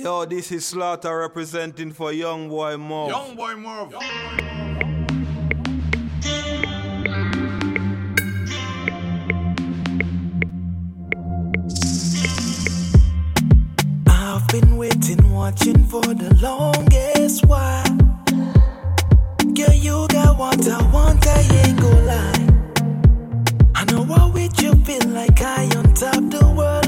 Yo, this is Slatta representing for Young Boi Murve. Young Boi Murve. I've been waiting, watching for the longest while. Girl, you got what I want, I ain't gonna lie. I know what with you feel like I on top the world.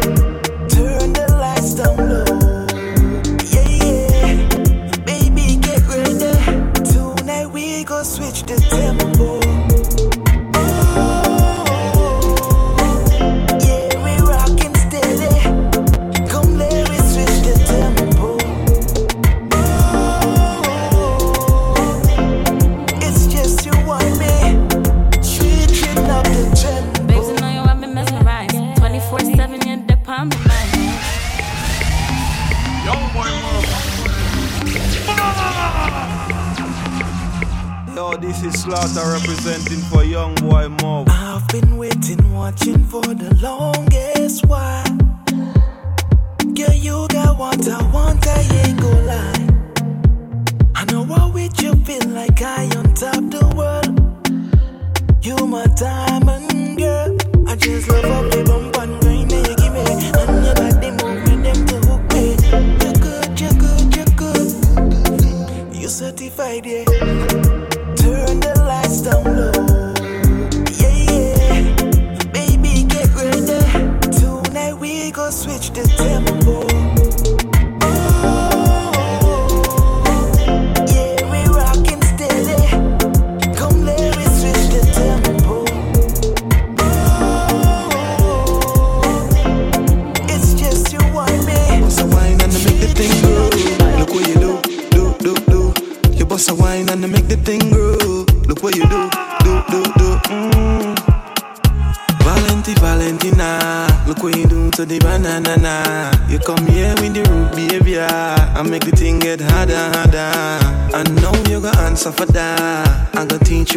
Curtis Slatta representing for Young Boy Mob. I've been waiting, watching for the longest while. Girl, you got what I want, I ain't gonna lie. I know how with you feel like I on top the world. You my diamond girl. I just love how they bump and grind me, give me, and you your body moving them to hook me. You're good, you're good, you're good. You certified, yeah down low.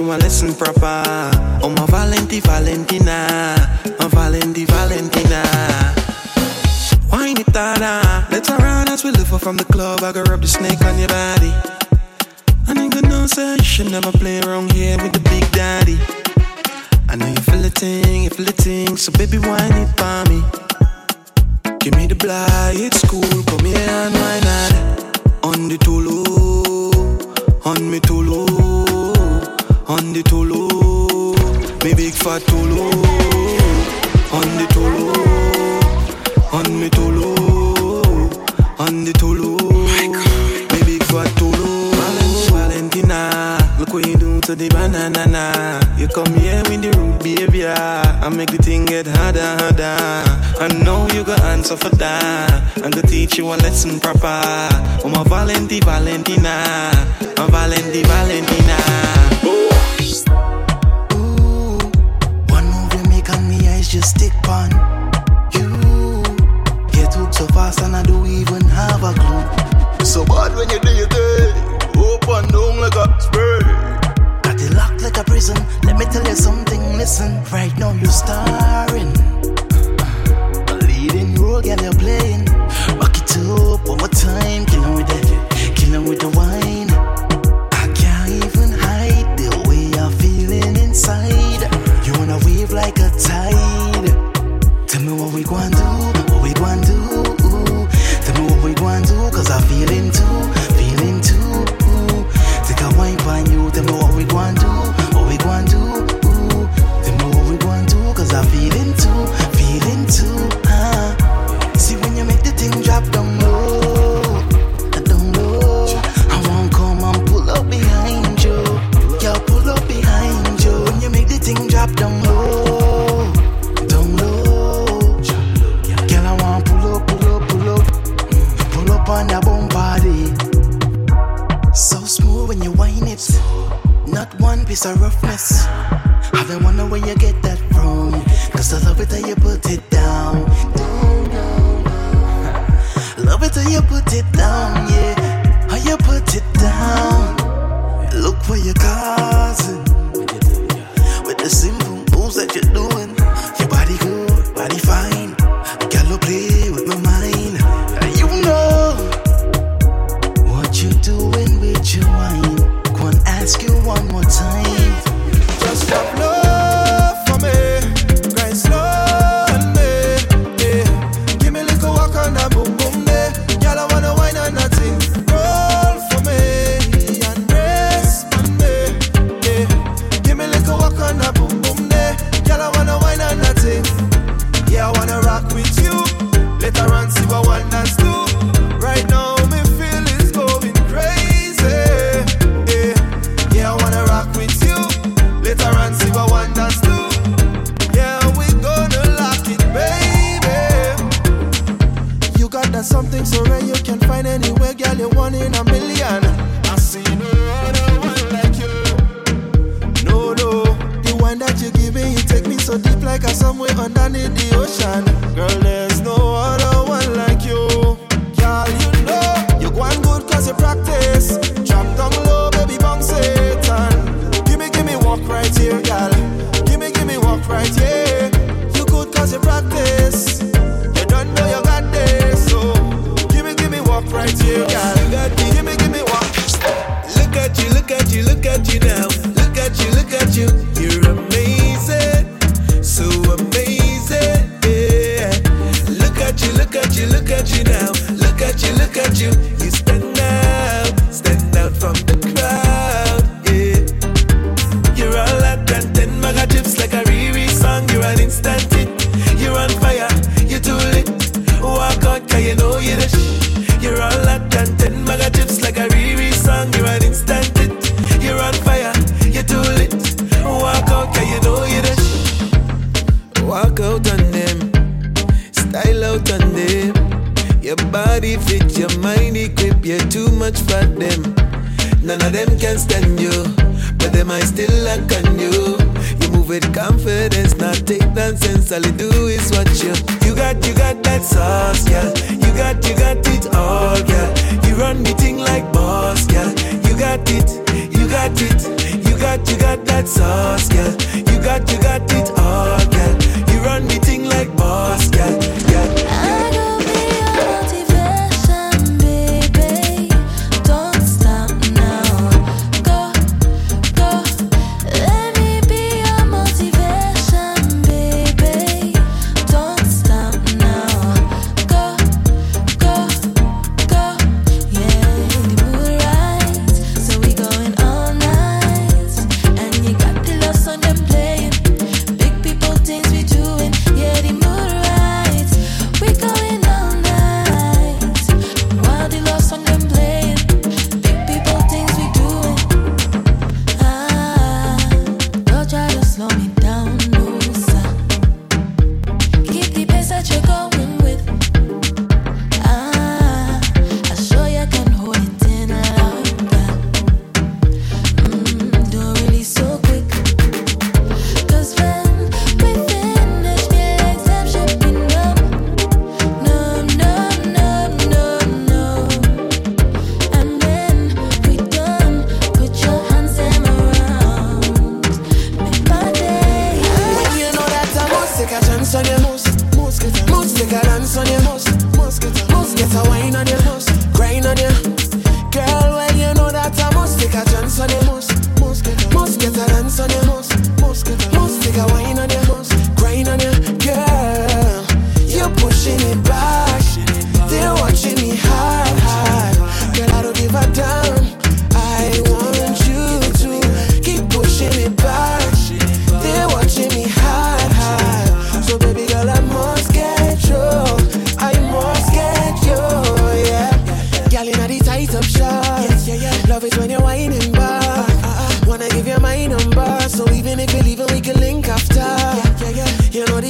you a listen proper. like a prison. Let me tell you something, listen. Right now you're starring. A leading role, girl, you're playing. Rock it up one more time. Killing with the, killing with the wine. I can't even hide the way I'm feeling inside. You wanna wave like a tide. Tell me what we gonna do. A roughness. I don't wondering where you get that from. Cause I love it that you put it down.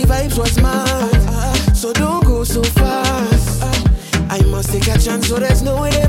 vibes was mad. So don't go so fast. I must take a chance, so there's no way.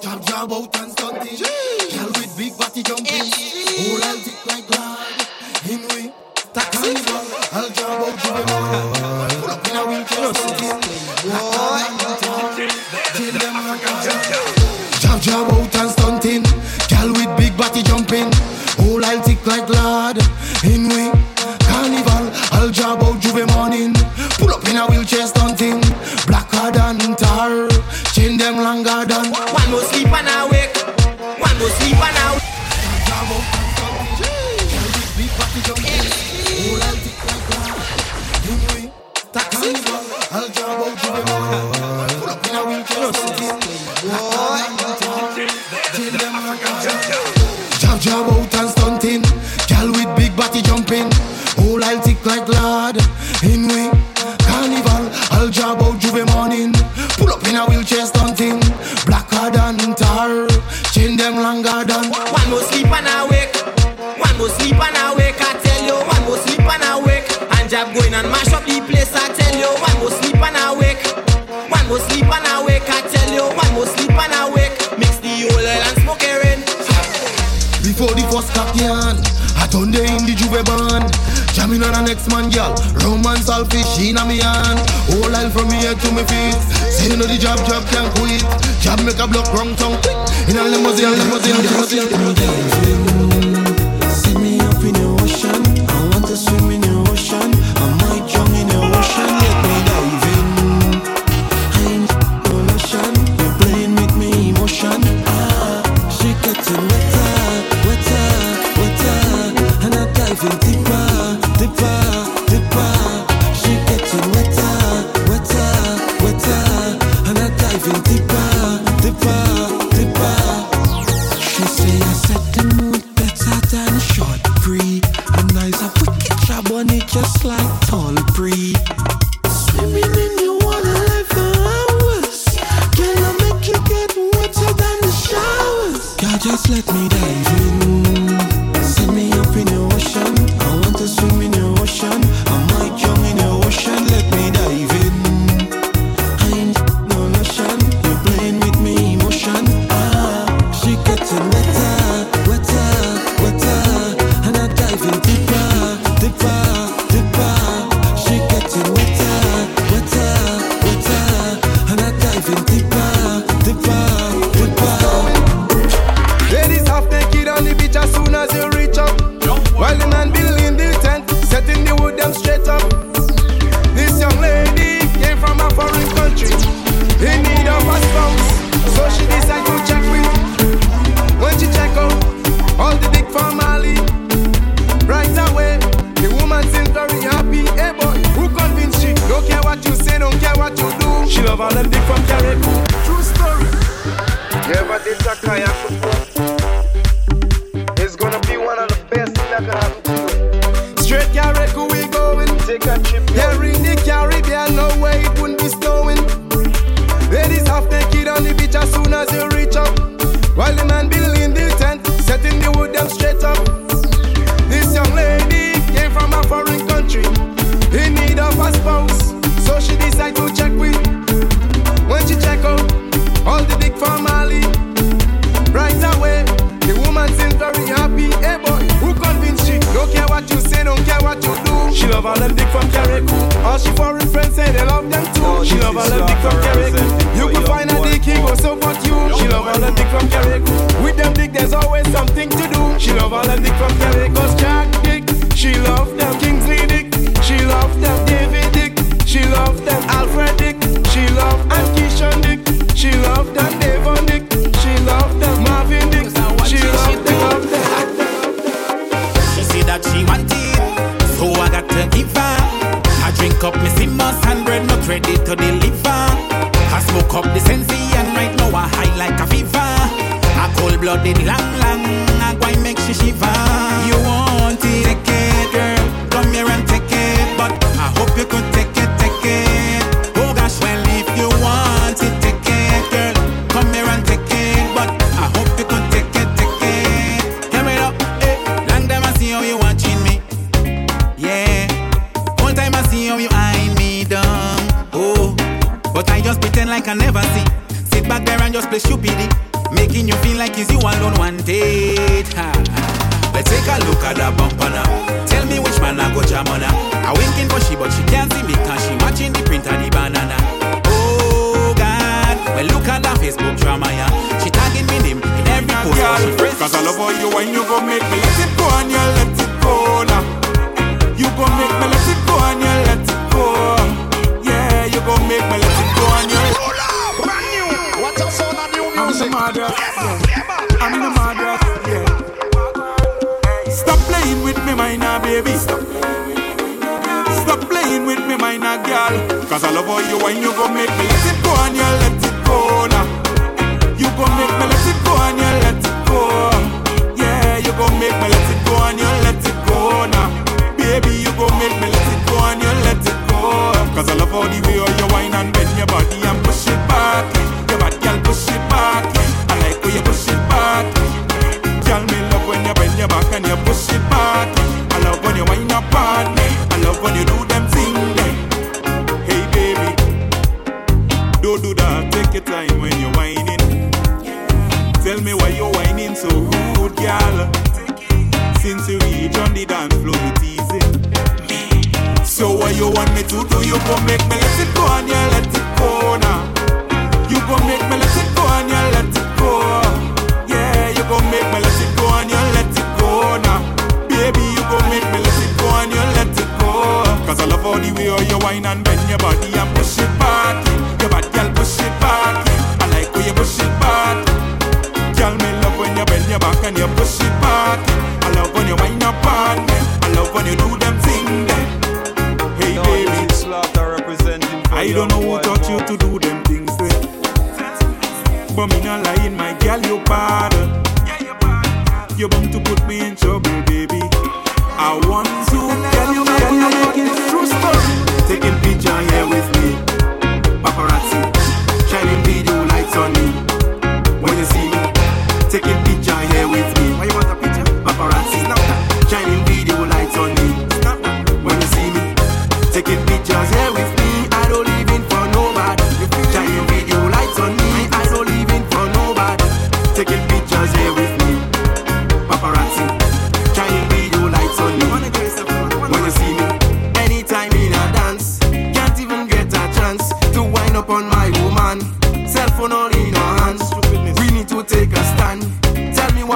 Jump, jump out and stunting. Girl with big body jumping. Whole and thick like glad. In we. Takango. I'll jump out juvenile. care what you do. She love all them dick from Carriacou. All she foreign friends say they love them too. She love all them dick from Carriacou. You can find a dick, he go support you. She love all them dick from Carriacou. With them dick, there's always something to do. She love all them dick from Carriacou's Jack Dick. She love them Kingsley Dick. She love them David Dick. She love them Alfred Dick. She love and Keisha Dick. She love them pick up me simmers and bread, not ready to deliver. I smoke up the sensi and right now I high like a fever. A cold blooded lang lang, I go make she shiver. You want play stupidity, making you feel like it's you alone wanted. Let's take a look at that bumper now. Tell me which man I go jam on her. I winking for she, but she can't see me cause she watching the print and the banana. Oh God, well look at that Facebook drama, yeah. She tagging me name in every post. Girl, she friends. Cause I love all you when you go make me let it go and you let it go now. You go make me let it go and you let it go. Yeah, you go make me let it go. the madras. I'm in the madras. Yeah. Stop playing with me, my nah, baby. Stop playing with me, my nah, girl. Cause I love how you and you go make me let it go on your left.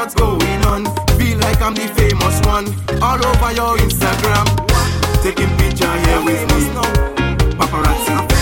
what's going on. Feel like I'm the famous one. All over your Instagram. Taking picture here with me. Paparazzi.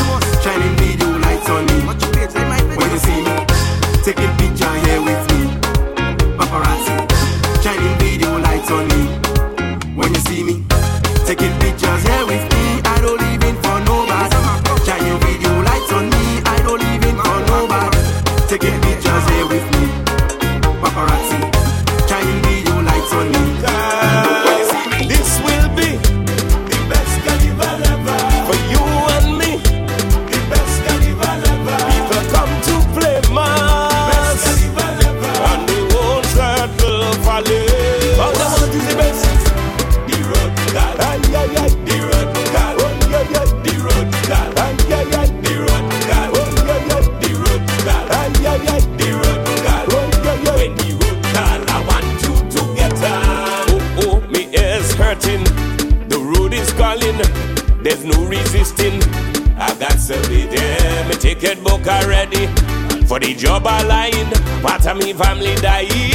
Job aligned, part of me family die?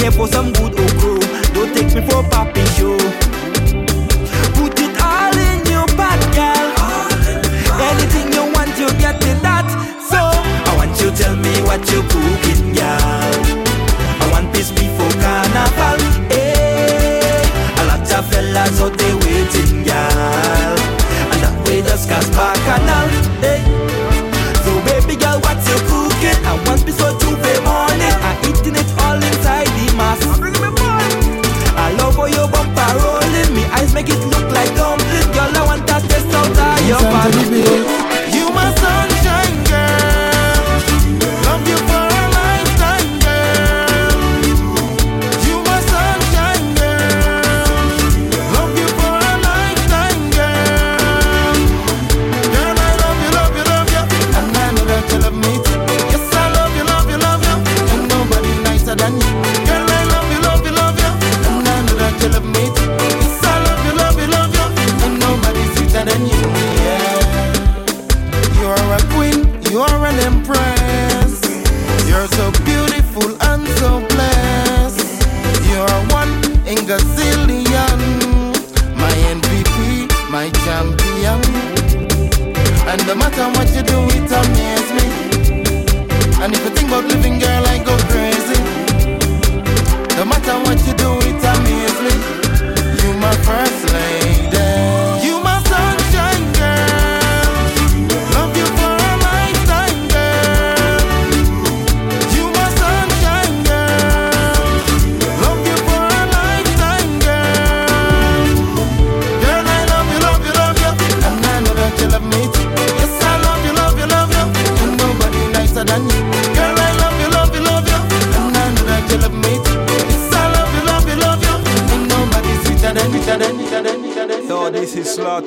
Mwen pou som gout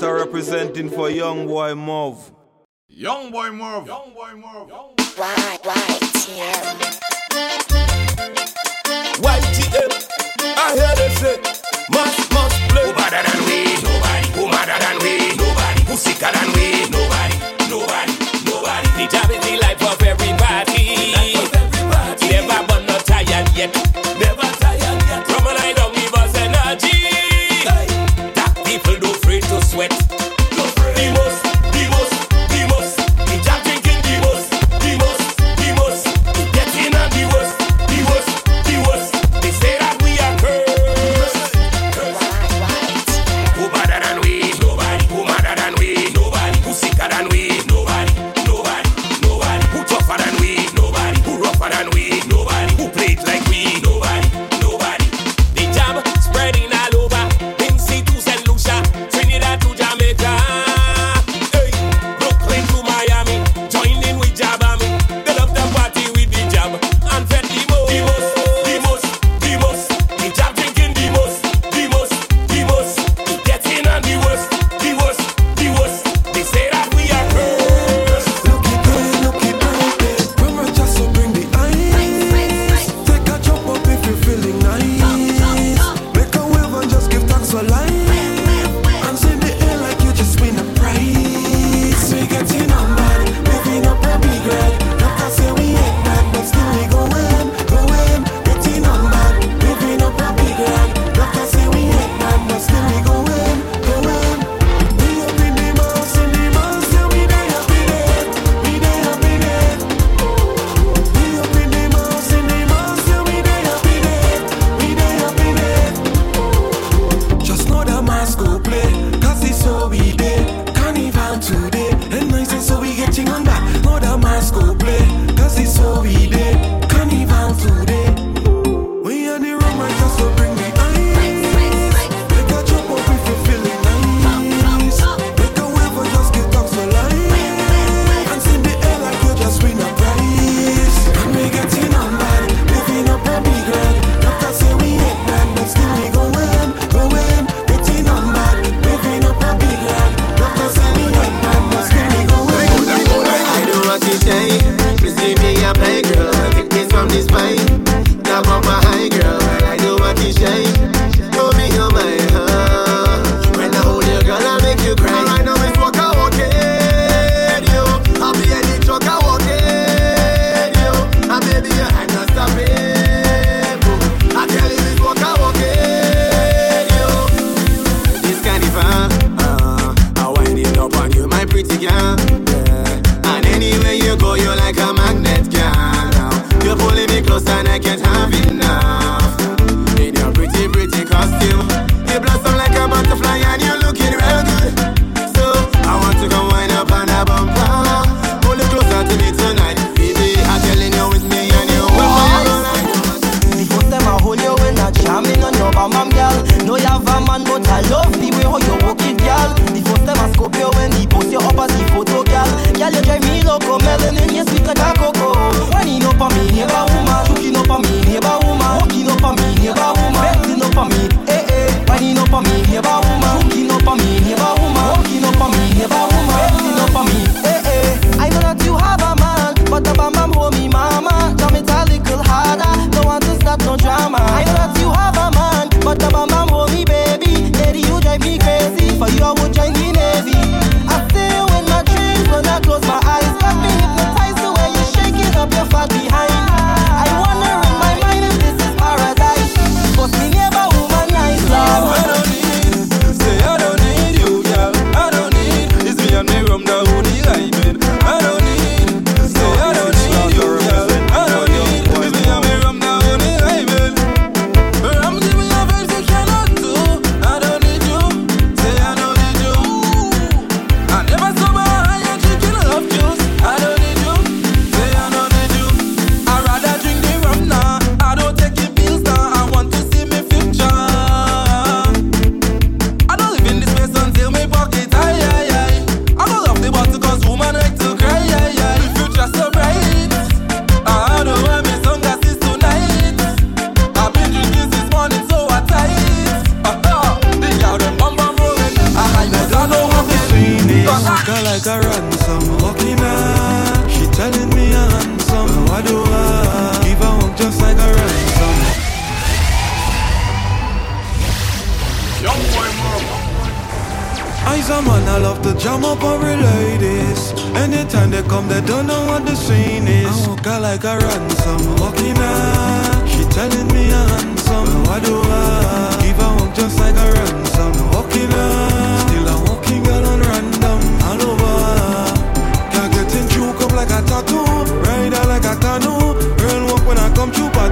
Selector representing for Young Boi Murve. Young Boi Murve. Young Boi Murve. Right, right, YTM. I hear they say, must, must play. Who better than we? Nobody. Who madder than we? Nobody. Who sicker than we? Nobody. Nobody. Nobody. The job is the life of everybody. Life of everybody. Never burn no tired yet. Never.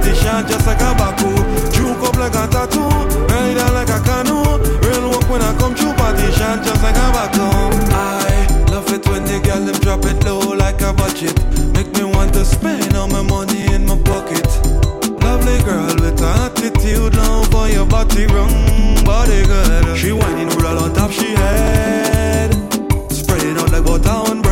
politician just like a baku. True up like a tattoo, ride rider like a canoe. Real work when I come true politician just like a baku. I love it when the girl them drop it low like a budget. Make me want to spend all my money in my pocket. Lovely girl with attitude, love for your body, wrong body girl. She whining with a lot of she head, spreading out like butter on bread.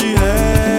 hoje é.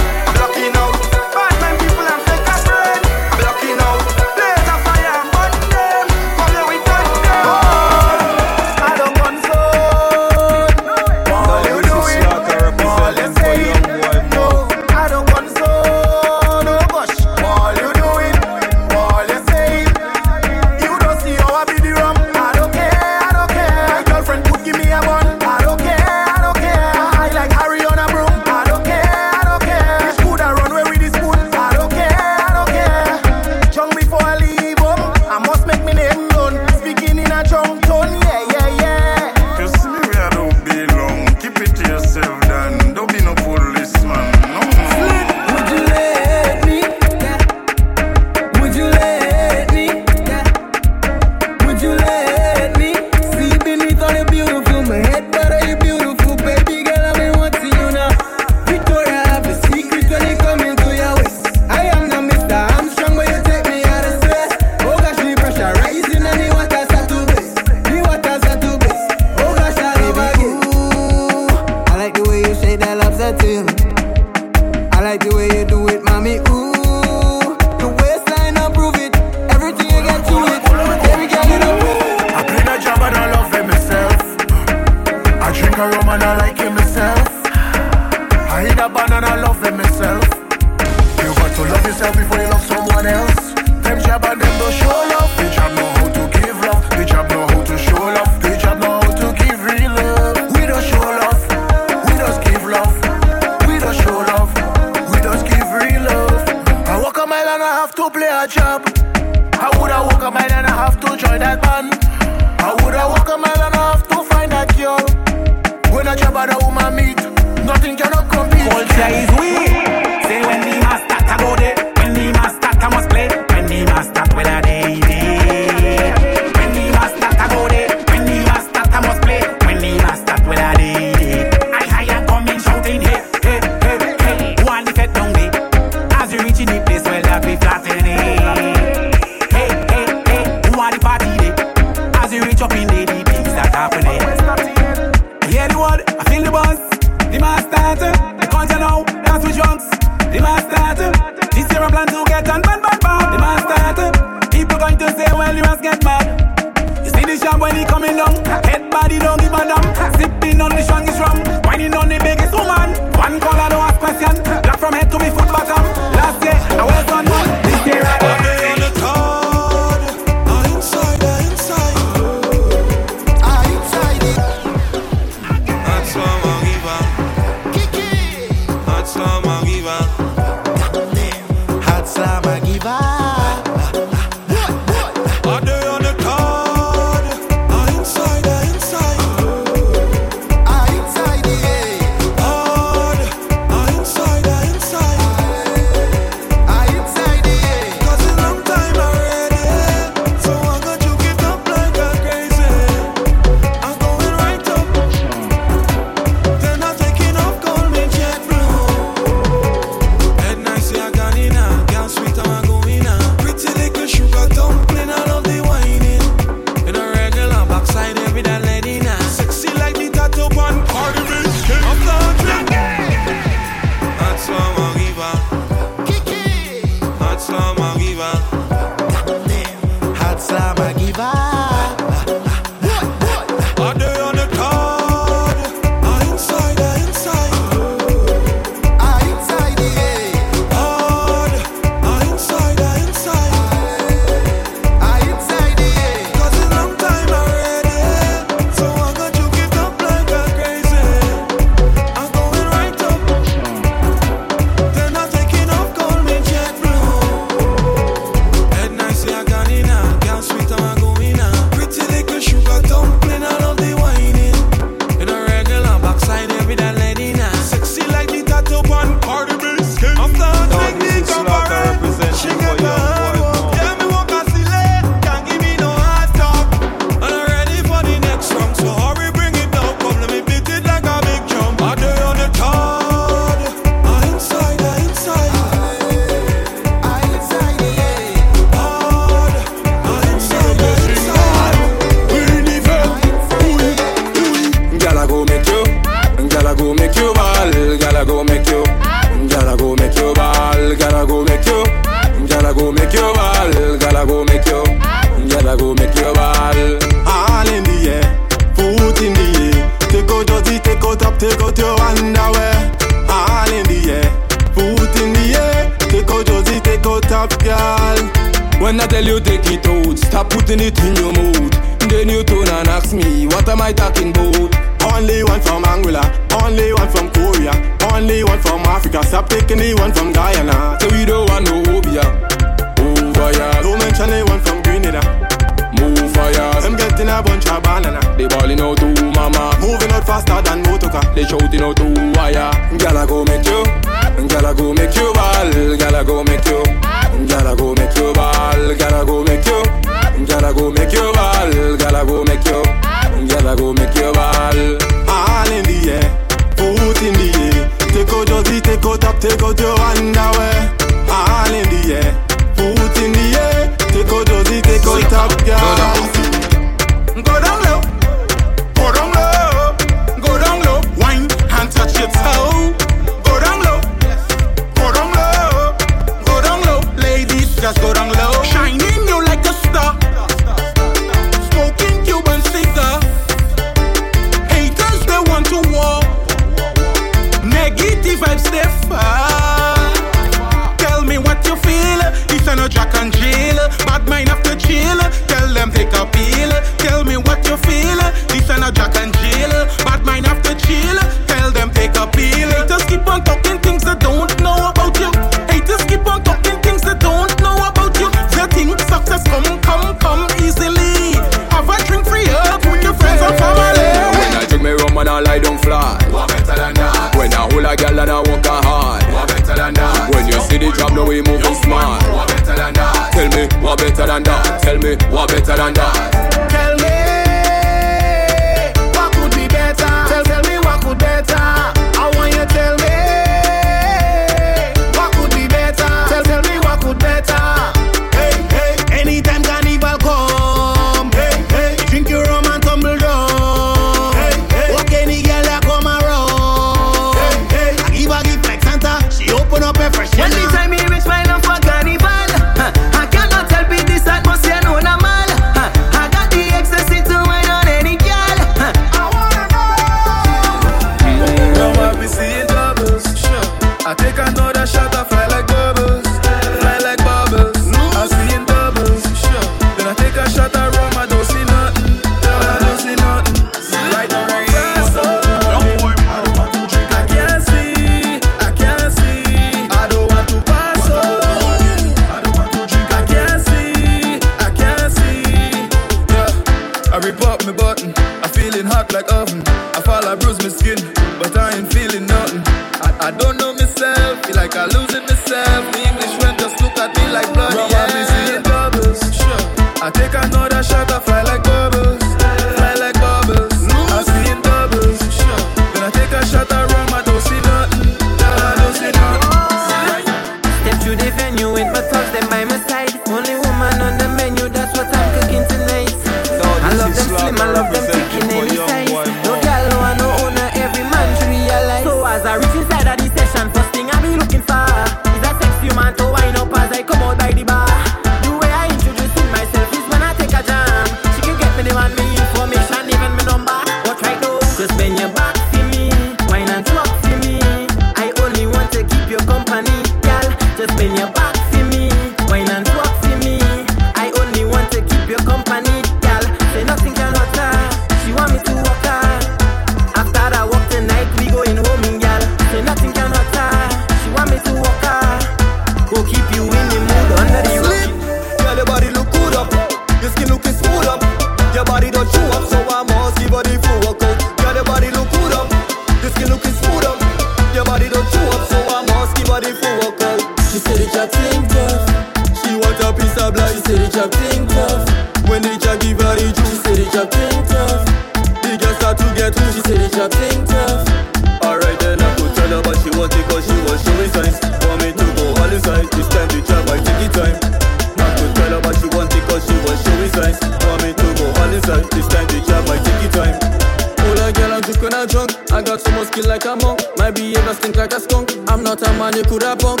like a monk. My behavior stink like a skunk. I'm not a man you coulda punk.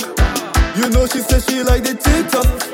You know she says she like the TikTok.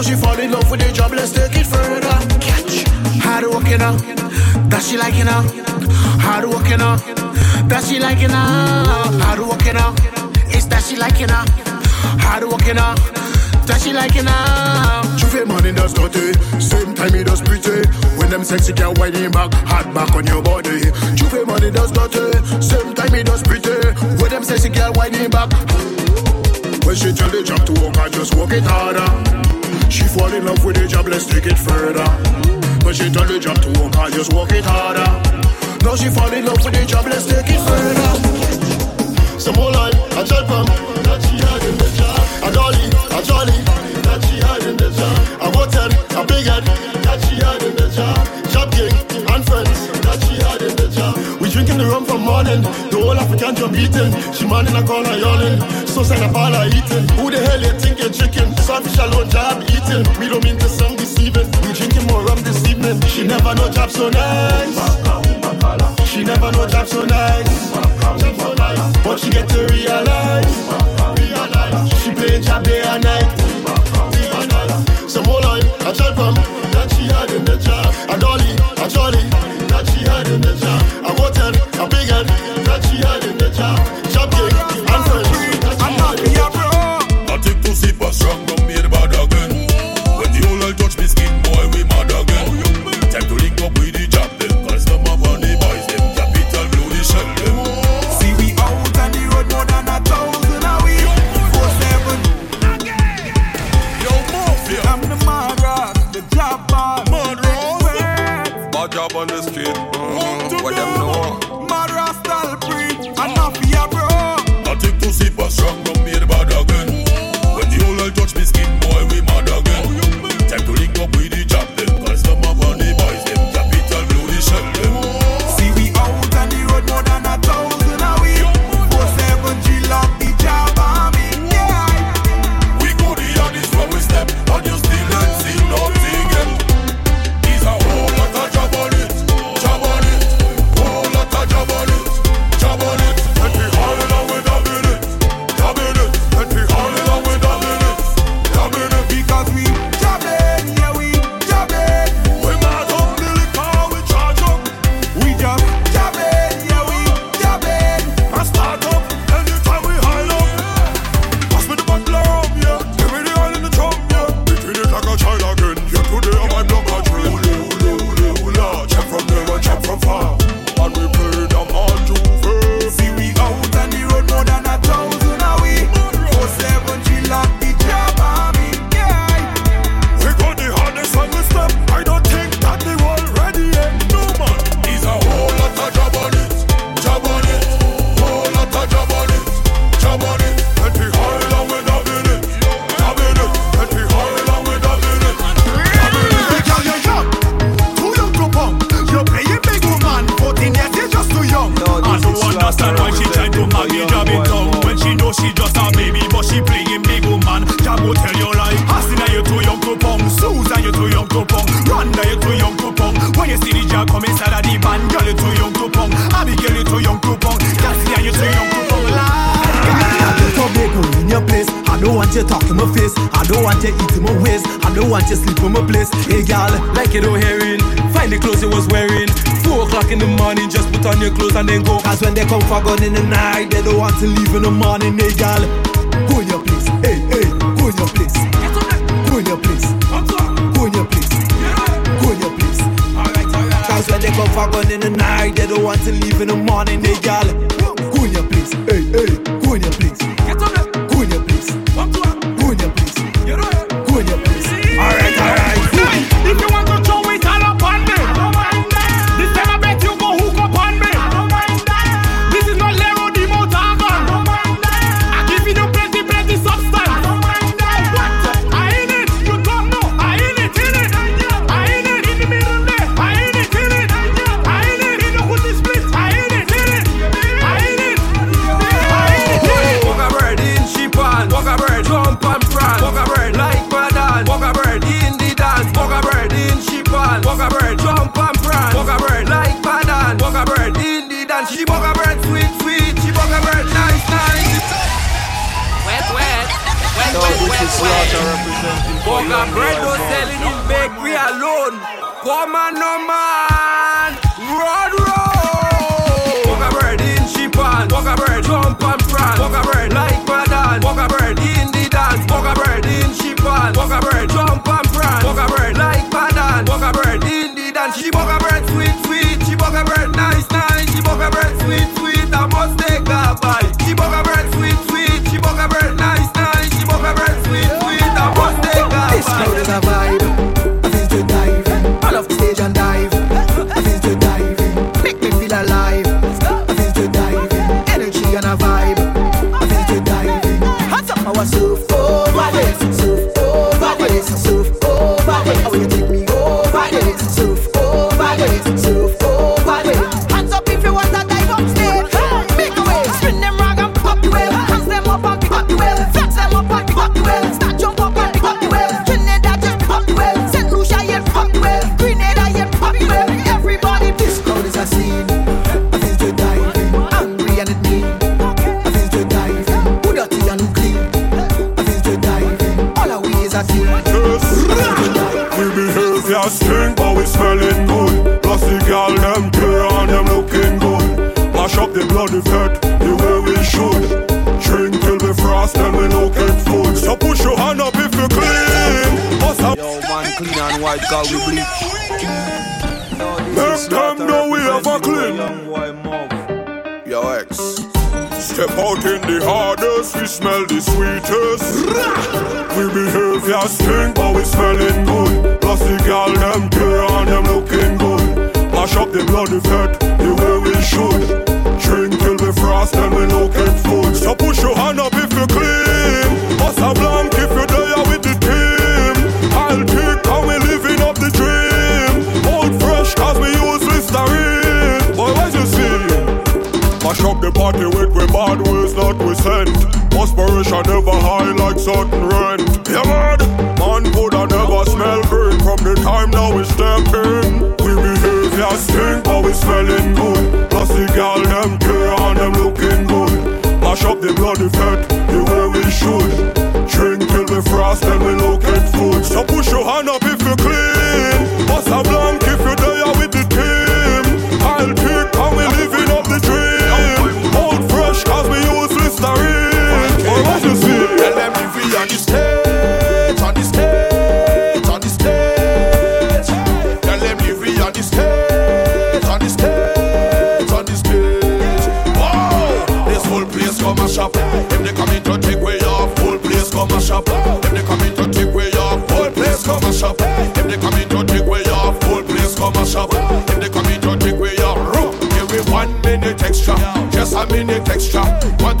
Now she fall in love with the job, let's take it further. Catch. Hard working out, that she liking out. Hard working out, that she liking out. Hard working out, it's that she liking out. Hard working out, that she liking out. Juve money does dirty, same time he does pretty. When them sexy girl whining back, hard back on your body. Juve money does dirty, same time he does pretty. When them sexy girl whining back. When she tell the job to work, I just work it harder. She fall in love with the job, let's take it further. But she tell the job to work, I just work it harder. Now she fall in love with the job, let's take it further. Some more life, a child pump, that she had in the job. A dolly, a jolly, that she had in the job. A hotel, a big head, that she had in the job. Job king and friends, that she We drinking the rum from morning, the whole African Jab eating. She man in a corner yawning, so send a parlor eating. Who the hell you think you're chicken? Selfish alone job eating. We don't mean to sound deceiving. We drinking more rum this evening. She never know job so nice. She never know job so nice. But she get to realize. She playing job day and night. Some more line, a child pump that she had in the job. A dolly, a jolly a big head just put on your clothes and then go. Cause when they come for gun in the night, they don't want to leave in the morning. Hey, girl, go in your place. Hey, hey, go in your place. Go in your place. Go in your place. Go in your place. Cause when they come for gun in the night, they don't want to leave in the morning. Hey, girl, go in your place. Hey, hey, go in your place. Wet this is Slatta representing for Young bread Mob. selling in bakery alone. Come on no man, road road. Walk a bird in sheep on, walk a bird jump and prance, walk a bird like Madan, walk a bird in the dance, walk a bird in sheep on, walk a bird jump and prance, walk a bird like Madan, walk a bird in the dance. She walk a bird sweet sweet, she walk a bird nice nice, she walk a bird sweet sweet. I must take a bite. Call we. Make them know we have a clean. Yo, ex. Step out in the hardest, we smell the sweetest. We behave ya stink, but we smelling good. Plus the girl them clear and them looking good. Mash up the bloody fat Aspiration never high like certain rent Yeah man, man coulda never smell green From the time now we step in We behave ya stink but we smelling good. Plus the girl them clear and them looking good. Mash up the bloody fat the way we should. Drink till we frost and we looking food. So push your hand up if you clean. Bust a blank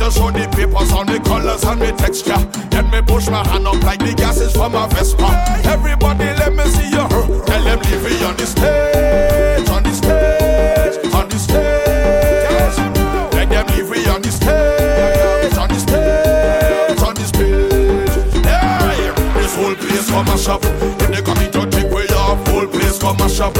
to show the papers on the colors and the texture. Then me push my hand up like the gases from a Vespa. Everybody, let me see you. Tell them leave me on the stage, on the stage, on the stage. Let them leave me on the stage, on the stage, on the stage. Hey, this whole place come a shop. If they come in to take way off, whole place come a shop.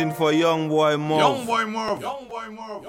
Representing for Young Boi Murve. Young boy